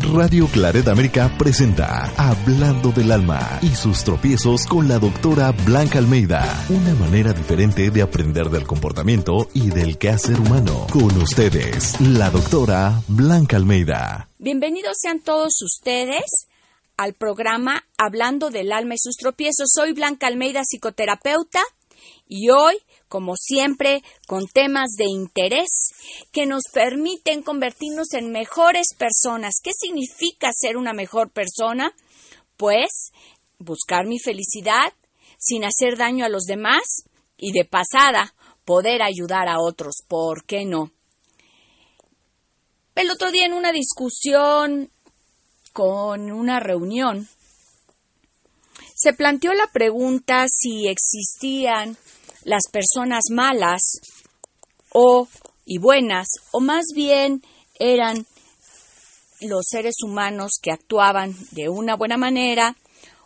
Radio Claret América presenta Hablando del Alma y sus tropiezos con la doctora Blanca Almeida. Una manera diferente de aprender del comportamiento y del quehacer humano. Con ustedes, la doctora Blanca Almeida. Bienvenidos sean todos ustedes al programa Hablando del Alma y sus tropiezos. Soy Blanca Almeida, psicoterapeuta, y hoy como siempre, con temas de interés que nos permiten convertirnos en mejores personas. ¿Qué significa ser una mejor persona? Pues buscar mi felicidad sin hacer daño a los demás y de pasada poder ayudar a otros. ¿Por qué no? El otro día en una discusión con una reunión, se planteó la pregunta si existían las personas malas o y buenas, o más bien eran los seres humanos que actuaban de una buena manera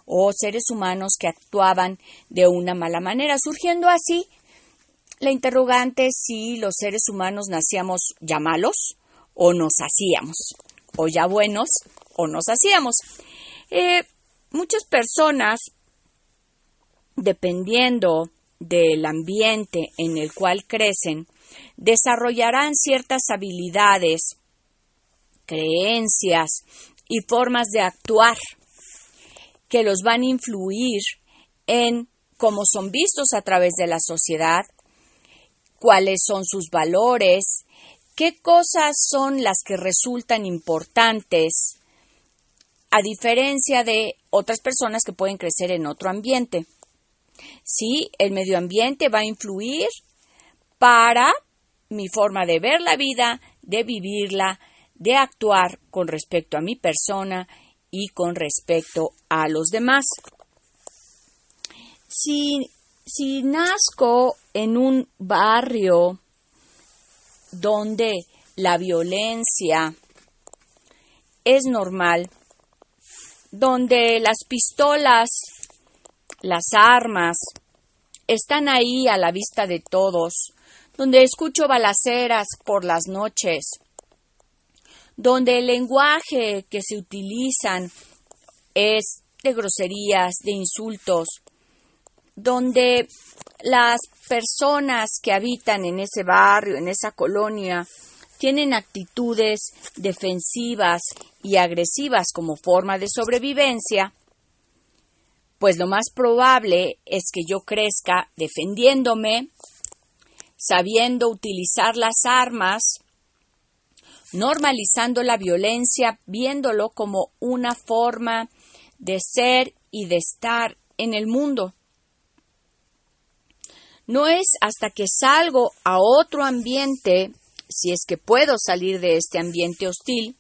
o seres humanos que actuaban de una mala manera, surgiendo así la interrogante si los seres humanos nacíamos ya malos o nos hacíamos, o ya buenos o nos hacíamos. Eh, muchas personas, dependiendo del ambiente en el cual crecen, desarrollarán ciertas habilidades, creencias y formas de actuar que los van a influir en cómo son vistos a través de la sociedad, cuáles son sus valores, qué cosas son las que resultan importantes, a diferencia de otras personas que pueden crecer en otro ambiente. Sí, el medio ambiente va a influir para mi forma de ver la vida, de vivirla, de actuar con respecto a mi persona y con respecto a los demás. Si, si nazco en un barrio donde la violencia es normal, donde las pistolas las armas, están ahí a la vista de todos, donde escucho balaceras por las noches, donde el lenguaje que se utilizan es de groserías, de insultos, donde las personas que habitan en ese barrio, en esa colonia, tienen actitudes defensivas y agresivas como forma de sobrevivencia, pues lo más probable es que yo crezca defendiéndome, sabiendo utilizar las armas, normalizando la violencia, viéndolo como una forma de ser y de estar en el mundo. No es hasta que salgo a otro ambiente, si es que puedo salir de este ambiente hostil,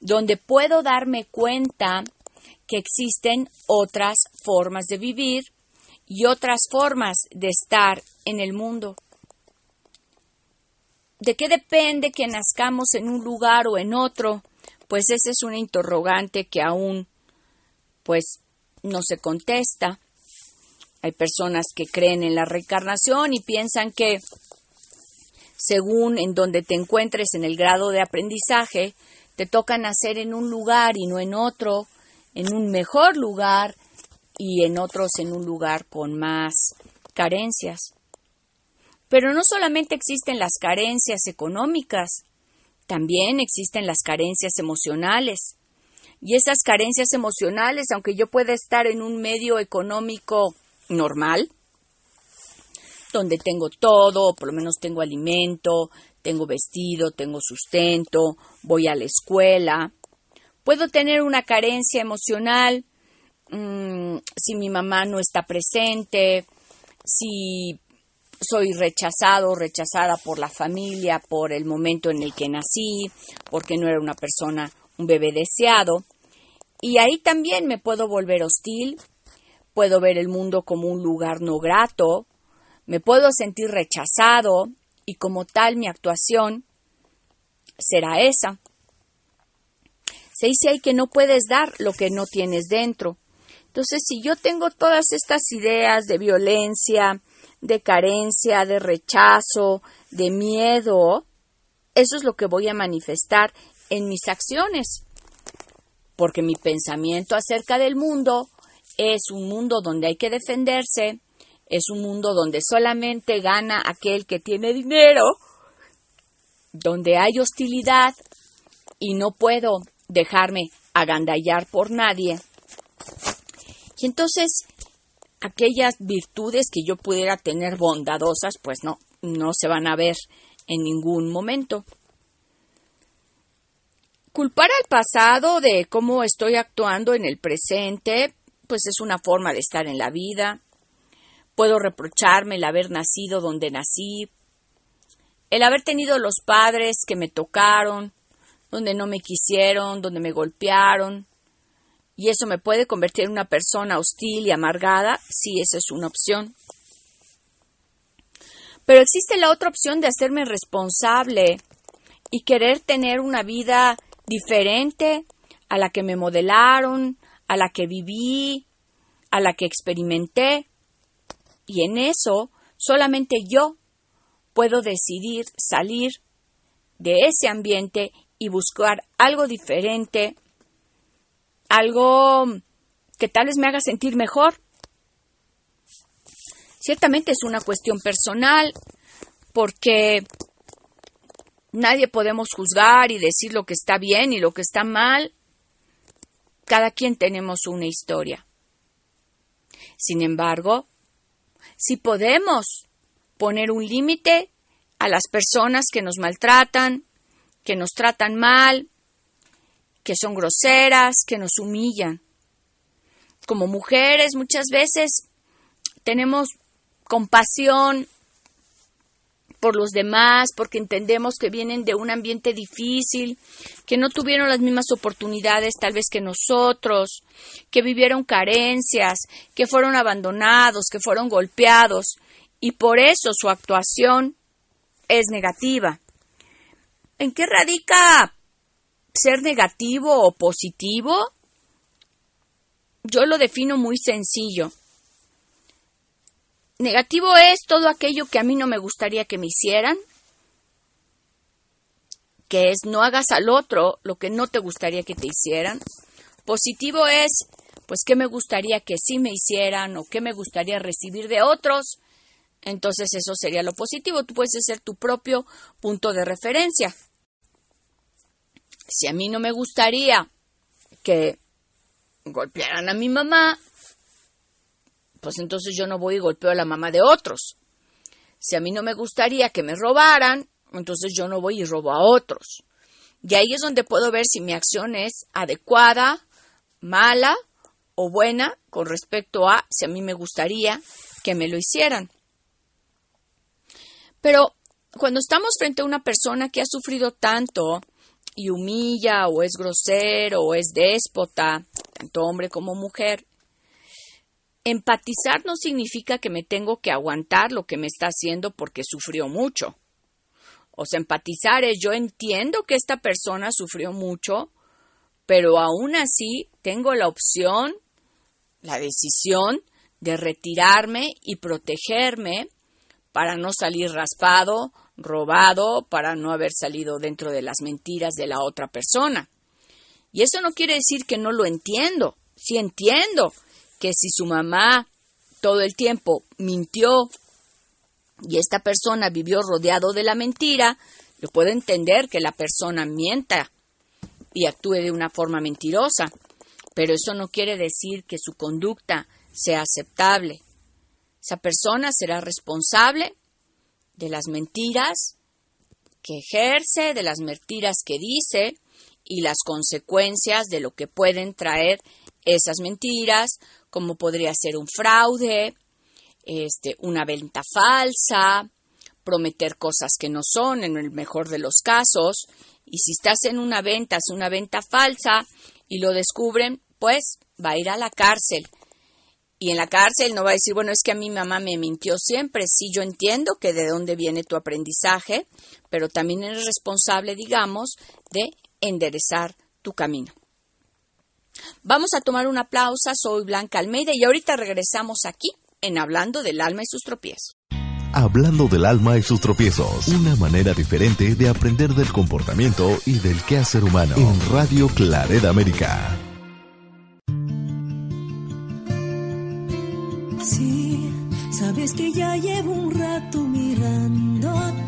donde puedo darme cuenta que existen otras formas de vivir y otras formas de estar en el mundo. ¿De qué depende que nazcamos en un lugar o en otro? Pues esa es una interrogante que aún pues no se contesta. Hay personas que creen en la reencarnación y piensan que según en donde te encuentres en el grado de aprendizaje, te toca nacer en un lugar y no en otro, en un mejor lugar y en otros en un lugar con más carencias. Pero no solamente existen las carencias económicas, también existen las carencias emocionales. Y esas carencias emocionales, aunque yo pueda estar en un medio económico normal, donde tengo todo, por lo menos tengo alimento, tengo vestido, tengo sustento, voy a la escuela, Puedo tener una carencia emocional mm, si mi mamá no está presente, si soy rechazado o rechazada por la familia por el momento en el que nací, porque no era una persona, un bebé deseado. Y ahí también me puedo volver hostil, puedo ver el mundo como un lugar no grato, me puedo sentir rechazado y como tal mi actuación será esa. Se dice ahí que no puedes dar lo que no tienes dentro. Entonces, si yo tengo todas estas ideas de violencia, de carencia, de rechazo, de miedo, eso es lo que voy a manifestar en mis acciones. porque mi pensamiento acerca del mundo es un mundo donde hay que defenderse, es un mundo donde solamente gana aquel que tiene dinero, donde hay hostilidad y no puedo dejarme agandallar por nadie. Y entonces aquellas virtudes que yo pudiera tener bondadosas, pues no, no se van a ver en ningún momento. Culpar al pasado de cómo estoy actuando en el presente, pues es una forma de estar en la vida. Puedo reprocharme el haber nacido donde nací, el haber tenido los padres que me tocaron, donde no me quisieron, donde me golpearon, y eso me puede convertir en una persona hostil y amargada, sí, esa es una opción. Pero existe la otra opción de hacerme responsable y querer tener una vida diferente a la que me modelaron, a la que viví, a la que experimenté. Y en eso solamente yo puedo decidir salir de ese ambiente y buscar algo diferente, algo que tal vez me haga sentir mejor. Ciertamente es una cuestión personal, porque nadie podemos juzgar y decir lo que está bien y lo que está mal. Cada quien tenemos una historia. Sin embargo, si podemos poner un límite a las personas que nos maltratan, que nos tratan mal, que son groseras, que nos humillan. Como mujeres muchas veces tenemos compasión por los demás, porque entendemos que vienen de un ambiente difícil, que no tuvieron las mismas oportunidades tal vez que nosotros, que vivieron carencias, que fueron abandonados, que fueron golpeados, y por eso su actuación es negativa. ¿En qué radica ser negativo o positivo? Yo lo defino muy sencillo. Negativo es todo aquello que a mí no me gustaría que me hicieran, que es no hagas al otro lo que no te gustaría que te hicieran. Positivo es, pues, qué me gustaría que sí me hicieran o qué me gustaría recibir de otros. Entonces eso sería lo positivo. Tú puedes ser tu propio punto de referencia. Si a mí no me gustaría que golpearan a mi mamá, pues entonces yo no voy y golpeo a la mamá de otros. Si a mí no me gustaría que me robaran, entonces yo no voy y robo a otros. Y ahí es donde puedo ver si mi acción es adecuada, mala o buena con respecto a si a mí me gustaría que me lo hicieran. Pero cuando estamos frente a una persona que ha sufrido tanto y humilla o es grosero o es déspota, tanto hombre como mujer, Empatizar no significa que me tengo que aguantar lo que me está haciendo porque sufrió mucho. O sea, empatizar es yo entiendo que esta persona sufrió mucho, pero aún así tengo la opción, la decisión de retirarme y protegerme para no salir raspado, robado, para no haber salido dentro de las mentiras de la otra persona. Y eso no quiere decir que no lo entiendo, sí entiendo que si su mamá todo el tiempo mintió y esta persona vivió rodeado de la mentira, yo puedo entender que la persona mienta y actúe de una forma mentirosa, pero eso no quiere decir que su conducta sea aceptable. Esa persona será responsable de las mentiras que ejerce, de las mentiras que dice y las consecuencias de lo que pueden traer esas mentiras como podría ser un fraude, este, una venta falsa, prometer cosas que no son en el mejor de los casos. Y si estás en una venta, es una venta falsa y lo descubren, pues va a ir a la cárcel. Y en la cárcel no va a decir, bueno, es que a mi mamá me mintió siempre. Sí, yo entiendo que de dónde viene tu aprendizaje, pero también eres responsable, digamos, de enderezar tu camino. Vamos a tomar una pausa, soy Blanca Almeida y ahorita regresamos aquí en Hablando del alma y sus tropiezos. Hablando del alma y sus tropiezos, una manera diferente de aprender del comportamiento y del quehacer humano en Radio Clareda América. Sí, sabes que ya llevo un rato mirándote.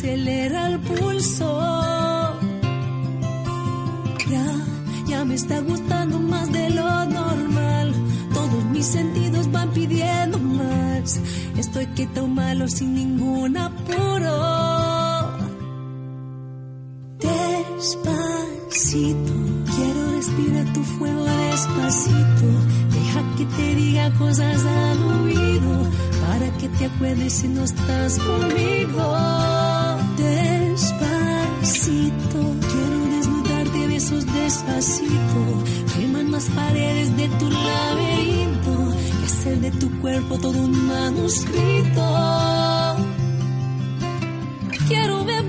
Acelera el pulso. Ya, ya me está gustando más de lo normal. Todos mis sentidos van pidiendo más. Estoy quieto malo sin ningún apuro. Despacito, quiero respirar tu fuego despacito. Deja que te diga cosas al oído para que te acuerdes si no estás conmigo. Despacito, quiero desnudarte besos despacito. Queman las paredes de tu laberinto y hacer de tu cuerpo todo un manuscrito. Quiero ver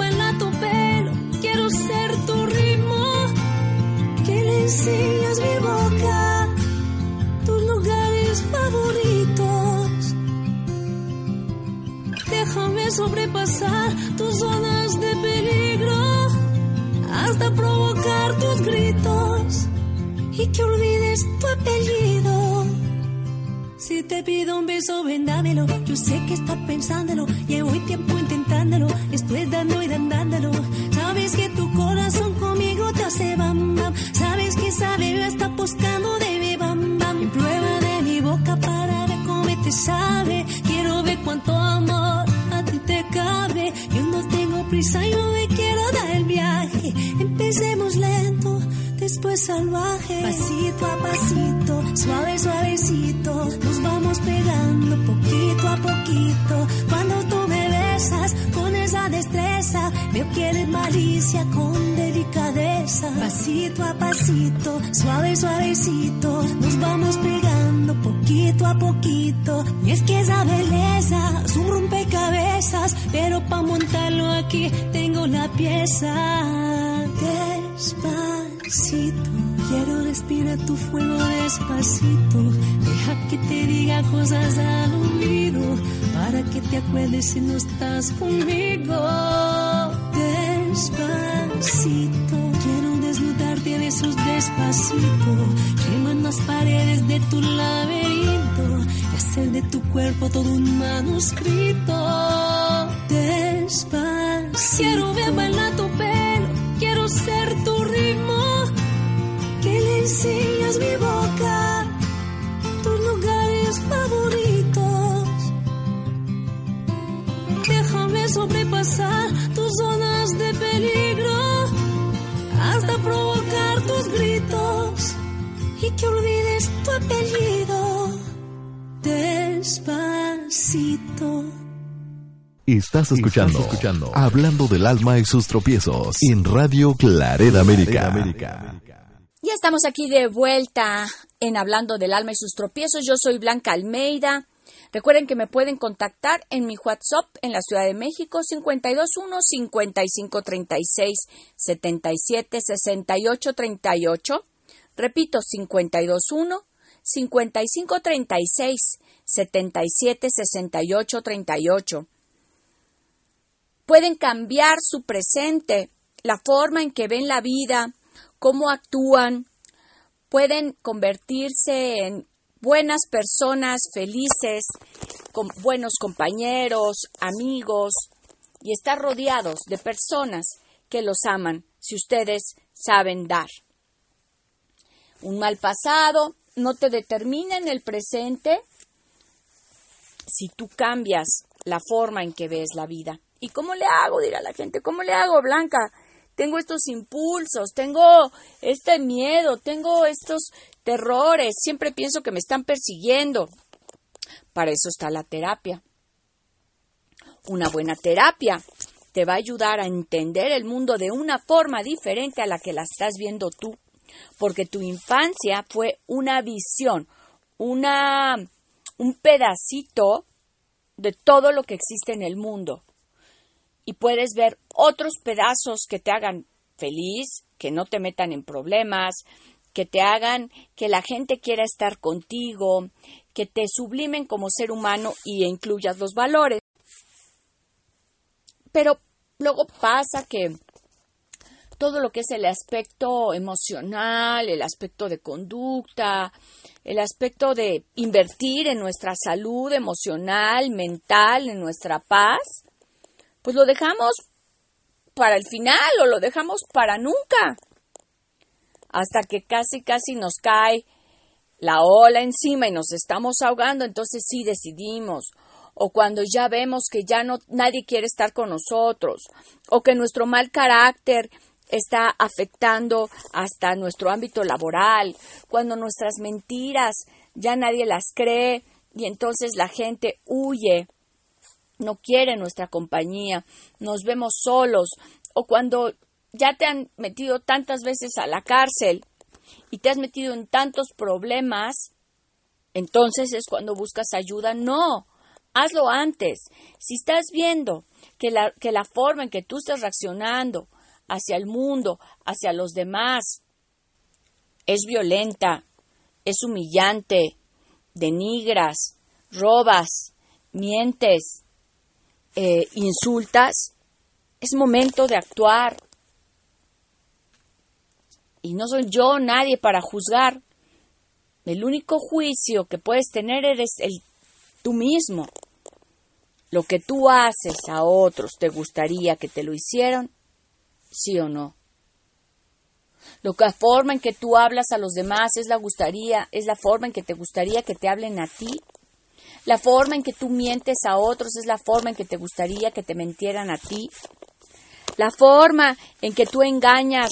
Sobrepasar tus zonas de peligro hasta provocar tus gritos y que olvides tu apellido. Si te pido un beso, ven dámelo. Yo sé que estás pensándolo. Llevo tiempo intentándolo. Estoy dando y dándolo. Sabes que tu corazón conmigo te hace bam bam. Sabes que esa bebé está buscando de mi bam bam. Prueba de mi boca para ver cómo te sabe. Quiero ver cuánto amor prisa, yo me quiero dar el viaje. Empecemos lento después salvaje. Pasito a pasito, suave, suavecito. Nos vamos pegando poquito a poquito. Cuando tú me besas con esa destreza, veo que malicia con delicadeza. Pasito a pasito, suave, suavecito. Nos vamos pegando poquito a poquito. Y es que esa belleza es un rompecabezas, pero para montarlo aquí tengo la pieza. Despacito, quiero respirar tu fuego despacito. Deja que te diga cosas al oído para que te acuerdes si no estás conmigo. Despacito, quiero desnudarte de esos despacito. Las paredes de tu laberinto y hacer de tu cuerpo todo un manuscrito. Despacito, quiero ver bailar tu pelo, quiero ser tu ritmo. Que le enseñas mi boca, tus lugares favoritos. Déjame sobrepasar tus zonas de peligro hasta provocar tus gritos que olvides tu apellido. Despacito. Estás escuchando, Estás escuchando Hablando del alma y sus tropiezos en Radio Claret América. Ya estamos aquí de vuelta en Hablando del Alma y sus tropiezos. Yo soy Blanca Almeida. Recuerden que me pueden contactar en mi WhatsApp en la Ciudad de México 521-5536-776838. Repito, 521-5536-776838. Pueden cambiar su presente, la forma en que ven la vida, cómo actúan, pueden convertirse en buenas personas, felices, con buenos compañeros, amigos y estar rodeados de personas que los aman si ustedes saben dar. Un mal pasado no te determina en el presente si tú cambias la forma en que ves la vida. ¿Y cómo le hago? Dirá la gente. ¿Cómo le hago, Blanca? Tengo estos impulsos, tengo este miedo, tengo estos terrores, siempre pienso que me están persiguiendo. Para eso está la terapia. Una buena terapia te va a ayudar a entender el mundo de una forma diferente a la que la estás viendo tú, porque tu infancia fue una visión, una un pedacito de todo lo que existe en el mundo y puedes ver otros pedazos que te hagan feliz, que no te metan en problemas, que te hagan que la gente quiera estar contigo, que te sublimen como ser humano y incluyas los valores. Pero luego pasa que todo lo que es el aspecto emocional, el aspecto de conducta, el aspecto de invertir en nuestra salud emocional, mental, en nuestra paz, pues lo dejamos para el final o lo dejamos para nunca. Hasta que casi, casi nos cae la ola encima y nos estamos ahogando, entonces sí decidimos. O cuando ya vemos que ya no nadie quiere estar con nosotros, o que nuestro mal carácter está afectando hasta nuestro ámbito laboral, cuando nuestras mentiras ya nadie las cree y entonces la gente huye no quiere nuestra compañía, nos vemos solos, o cuando ya te han metido tantas veces a la cárcel y te has metido en tantos problemas, entonces es cuando buscas ayuda. No, hazlo antes. Si estás viendo que la, que la forma en que tú estás reaccionando hacia el mundo, hacia los demás, es violenta, es humillante, denigras, robas, mientes, eh, insultas, es momento de actuar. Y no soy yo nadie para juzgar. El único juicio que puedes tener eres el tú mismo. Lo que tú haces a otros, ¿te gustaría que te lo hicieran? ¿Sí o no? Lo que la forma en que tú hablas a los demás es la gustaría, es la forma en que te gustaría que te hablen a ti. La forma en que tú mientes a otros es la forma en que te gustaría que te mentieran a ti. La forma en que tú engañas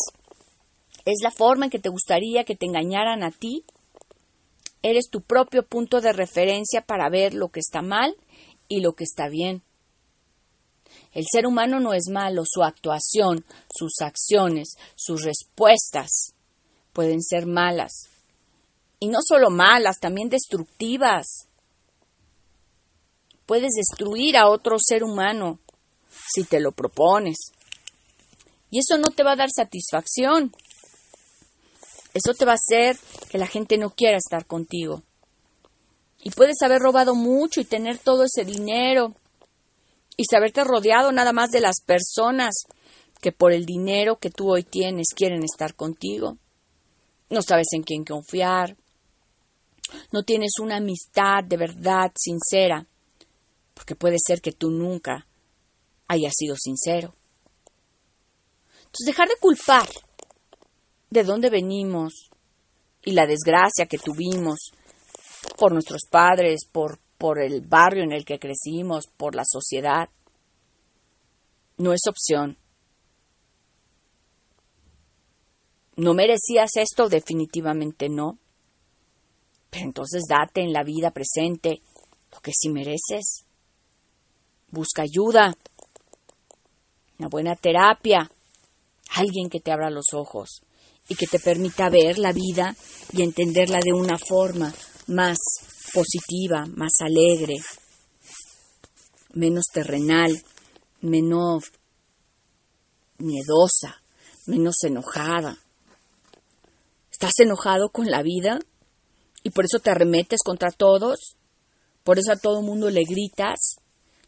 es la forma en que te gustaría que te engañaran a ti. Eres tu propio punto de referencia para ver lo que está mal y lo que está bien. El ser humano no es malo, su actuación, sus acciones, sus respuestas pueden ser malas. Y no solo malas, también destructivas puedes destruir a otro ser humano si te lo propones. Y eso no te va a dar satisfacción. Eso te va a hacer que la gente no quiera estar contigo. Y puedes haber robado mucho y tener todo ese dinero y saberte rodeado nada más de las personas que por el dinero que tú hoy tienes quieren estar contigo. No sabes en quién confiar. No tienes una amistad de verdad sincera porque puede ser que tú nunca hayas sido sincero. Entonces, dejar de culpar de dónde venimos y la desgracia que tuvimos por nuestros padres, por, por el barrio en el que crecimos, por la sociedad, no es opción. ¿No merecías esto? Definitivamente no. Pero entonces date en la vida presente lo que sí mereces. Busca ayuda, una buena terapia, alguien que te abra los ojos y que te permita ver la vida y entenderla de una forma más positiva, más alegre, menos terrenal, menos miedosa, menos enojada. ¿Estás enojado con la vida? ¿Y por eso te arremetes contra todos? ¿Por eso a todo mundo le gritas?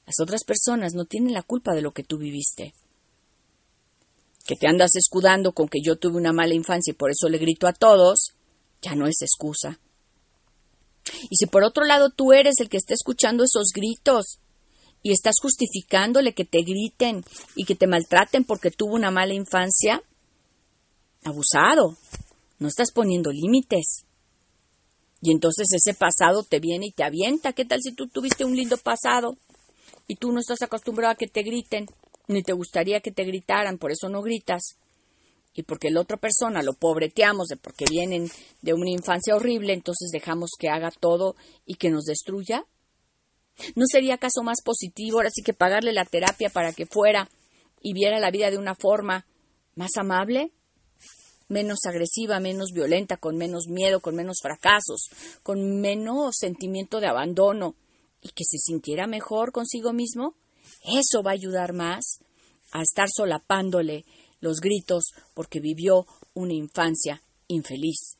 Las otras personas no tienen la culpa de lo que tú viviste. Que te andas escudando con que yo tuve una mala infancia y por eso le grito a todos, ya no es excusa. Y si por otro lado tú eres el que está escuchando esos gritos y estás justificándole que te griten y que te maltraten porque tuvo una mala infancia, abusado, no estás poniendo límites. Y entonces ese pasado te viene y te avienta. ¿Qué tal si tú tuviste un lindo pasado? y tú no estás acostumbrado a que te griten, ni te gustaría que te gritaran, por eso no gritas. Y porque la otra persona lo pobreteamos de porque vienen de una infancia horrible, entonces dejamos que haga todo y que nos destruya. ¿No sería acaso más positivo ahora sí que pagarle la terapia para que fuera y viera la vida de una forma más amable? menos agresiva, menos violenta, con menos miedo, con menos fracasos, con menos sentimiento de abandono, y que se sintiera mejor consigo mismo, eso va a ayudar más a estar solapándole los gritos porque vivió una infancia infeliz.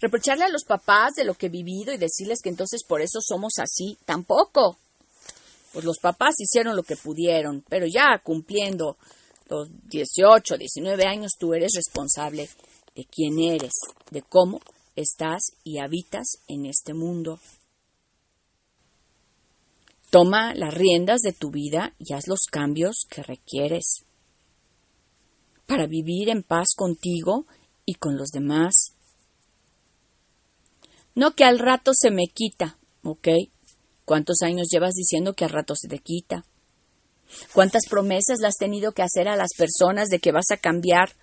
Reprocharle a los papás de lo que he vivido y decirles que entonces por eso somos así, tampoco. Pues los papás hicieron lo que pudieron, pero ya cumpliendo los 18, 19 años tú eres responsable de quién eres, de cómo estás y habitas en este mundo. Toma las riendas de tu vida y haz los cambios que requieres para vivir en paz contigo y con los demás. No que al rato se me quita, ¿ok? ¿Cuántos años llevas diciendo que al rato se te quita? ¿Cuántas promesas le has tenido que hacer a las personas de que vas a cambiar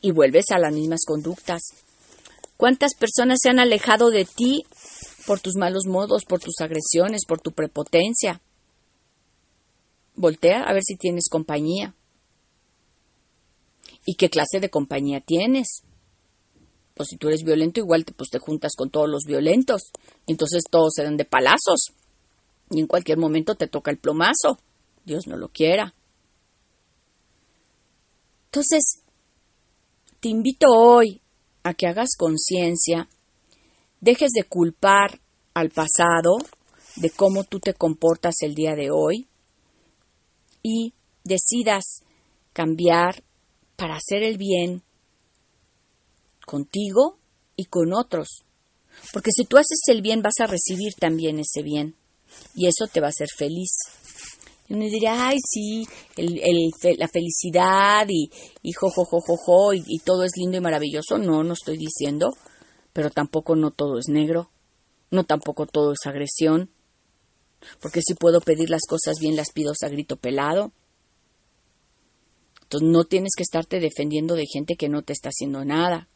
y vuelves a las mismas conductas? ¿Cuántas personas se han alejado de ti por tus malos modos, por tus agresiones, por tu prepotencia. Voltea a ver si tienes compañía. ¿Y qué clase de compañía tienes? Pues si tú eres violento, igual te, pues te juntas con todos los violentos. entonces todos se dan de palazos. Y en cualquier momento te toca el plomazo. Dios no lo quiera. Entonces, te invito hoy a que hagas conciencia dejes de culpar al pasado de cómo tú te comportas el día de hoy y decidas cambiar para hacer el bien contigo y con otros. Porque si tú haces el bien vas a recibir también ese bien y eso te va a hacer feliz. Y uno diría, ay, sí, el, la felicidad y, y jo, jo, jo, jo, jo, y todo es lindo y maravilloso. No, no estoy diciendo pero tampoco no todo es negro, no tampoco todo es agresión, porque si puedo pedir las cosas bien las pido a grito pelado. Entonces no tienes que estarte defendiendo de gente que no te está haciendo nada.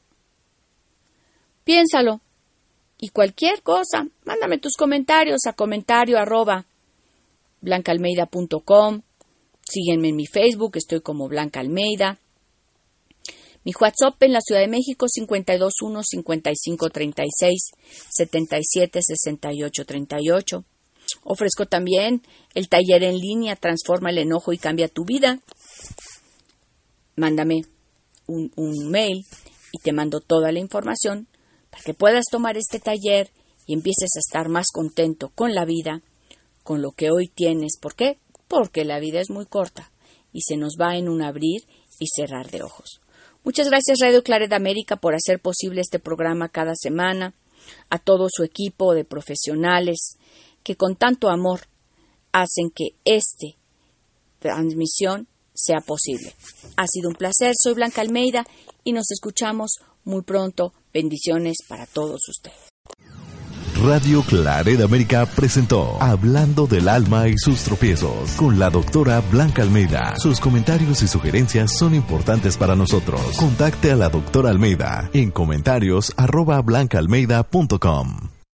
Piénsalo. Y cualquier cosa, mándame tus comentarios a comentario arroba blancaalmeida.com. Sígueme en mi Facebook, estoy como Blanca Almeida. Mi WhatsApp en la Ciudad de México 521 5536 77 68 38. Ofrezco también el taller en línea Transforma el enojo y cambia tu vida. Mándame un, un mail y te mando toda la información para que puedas tomar este taller y empieces a estar más contento con la vida, con lo que hoy tienes. ¿Por qué? Porque la vida es muy corta y se nos va en un abrir y cerrar de ojos. Muchas gracias Radio Claret América por hacer posible este programa cada semana, a todo su equipo de profesionales que con tanto amor hacen que esta transmisión sea posible. Ha sido un placer, soy Blanca Almeida y nos escuchamos muy pronto. Bendiciones para todos ustedes. Radio Claret América presentó Hablando del alma y sus tropiezos con la doctora Blanca Almeida. Sus comentarios y sugerencias son importantes para nosotros. Contacte a la doctora Almeida en comentarios arroba blancaalmeida.com.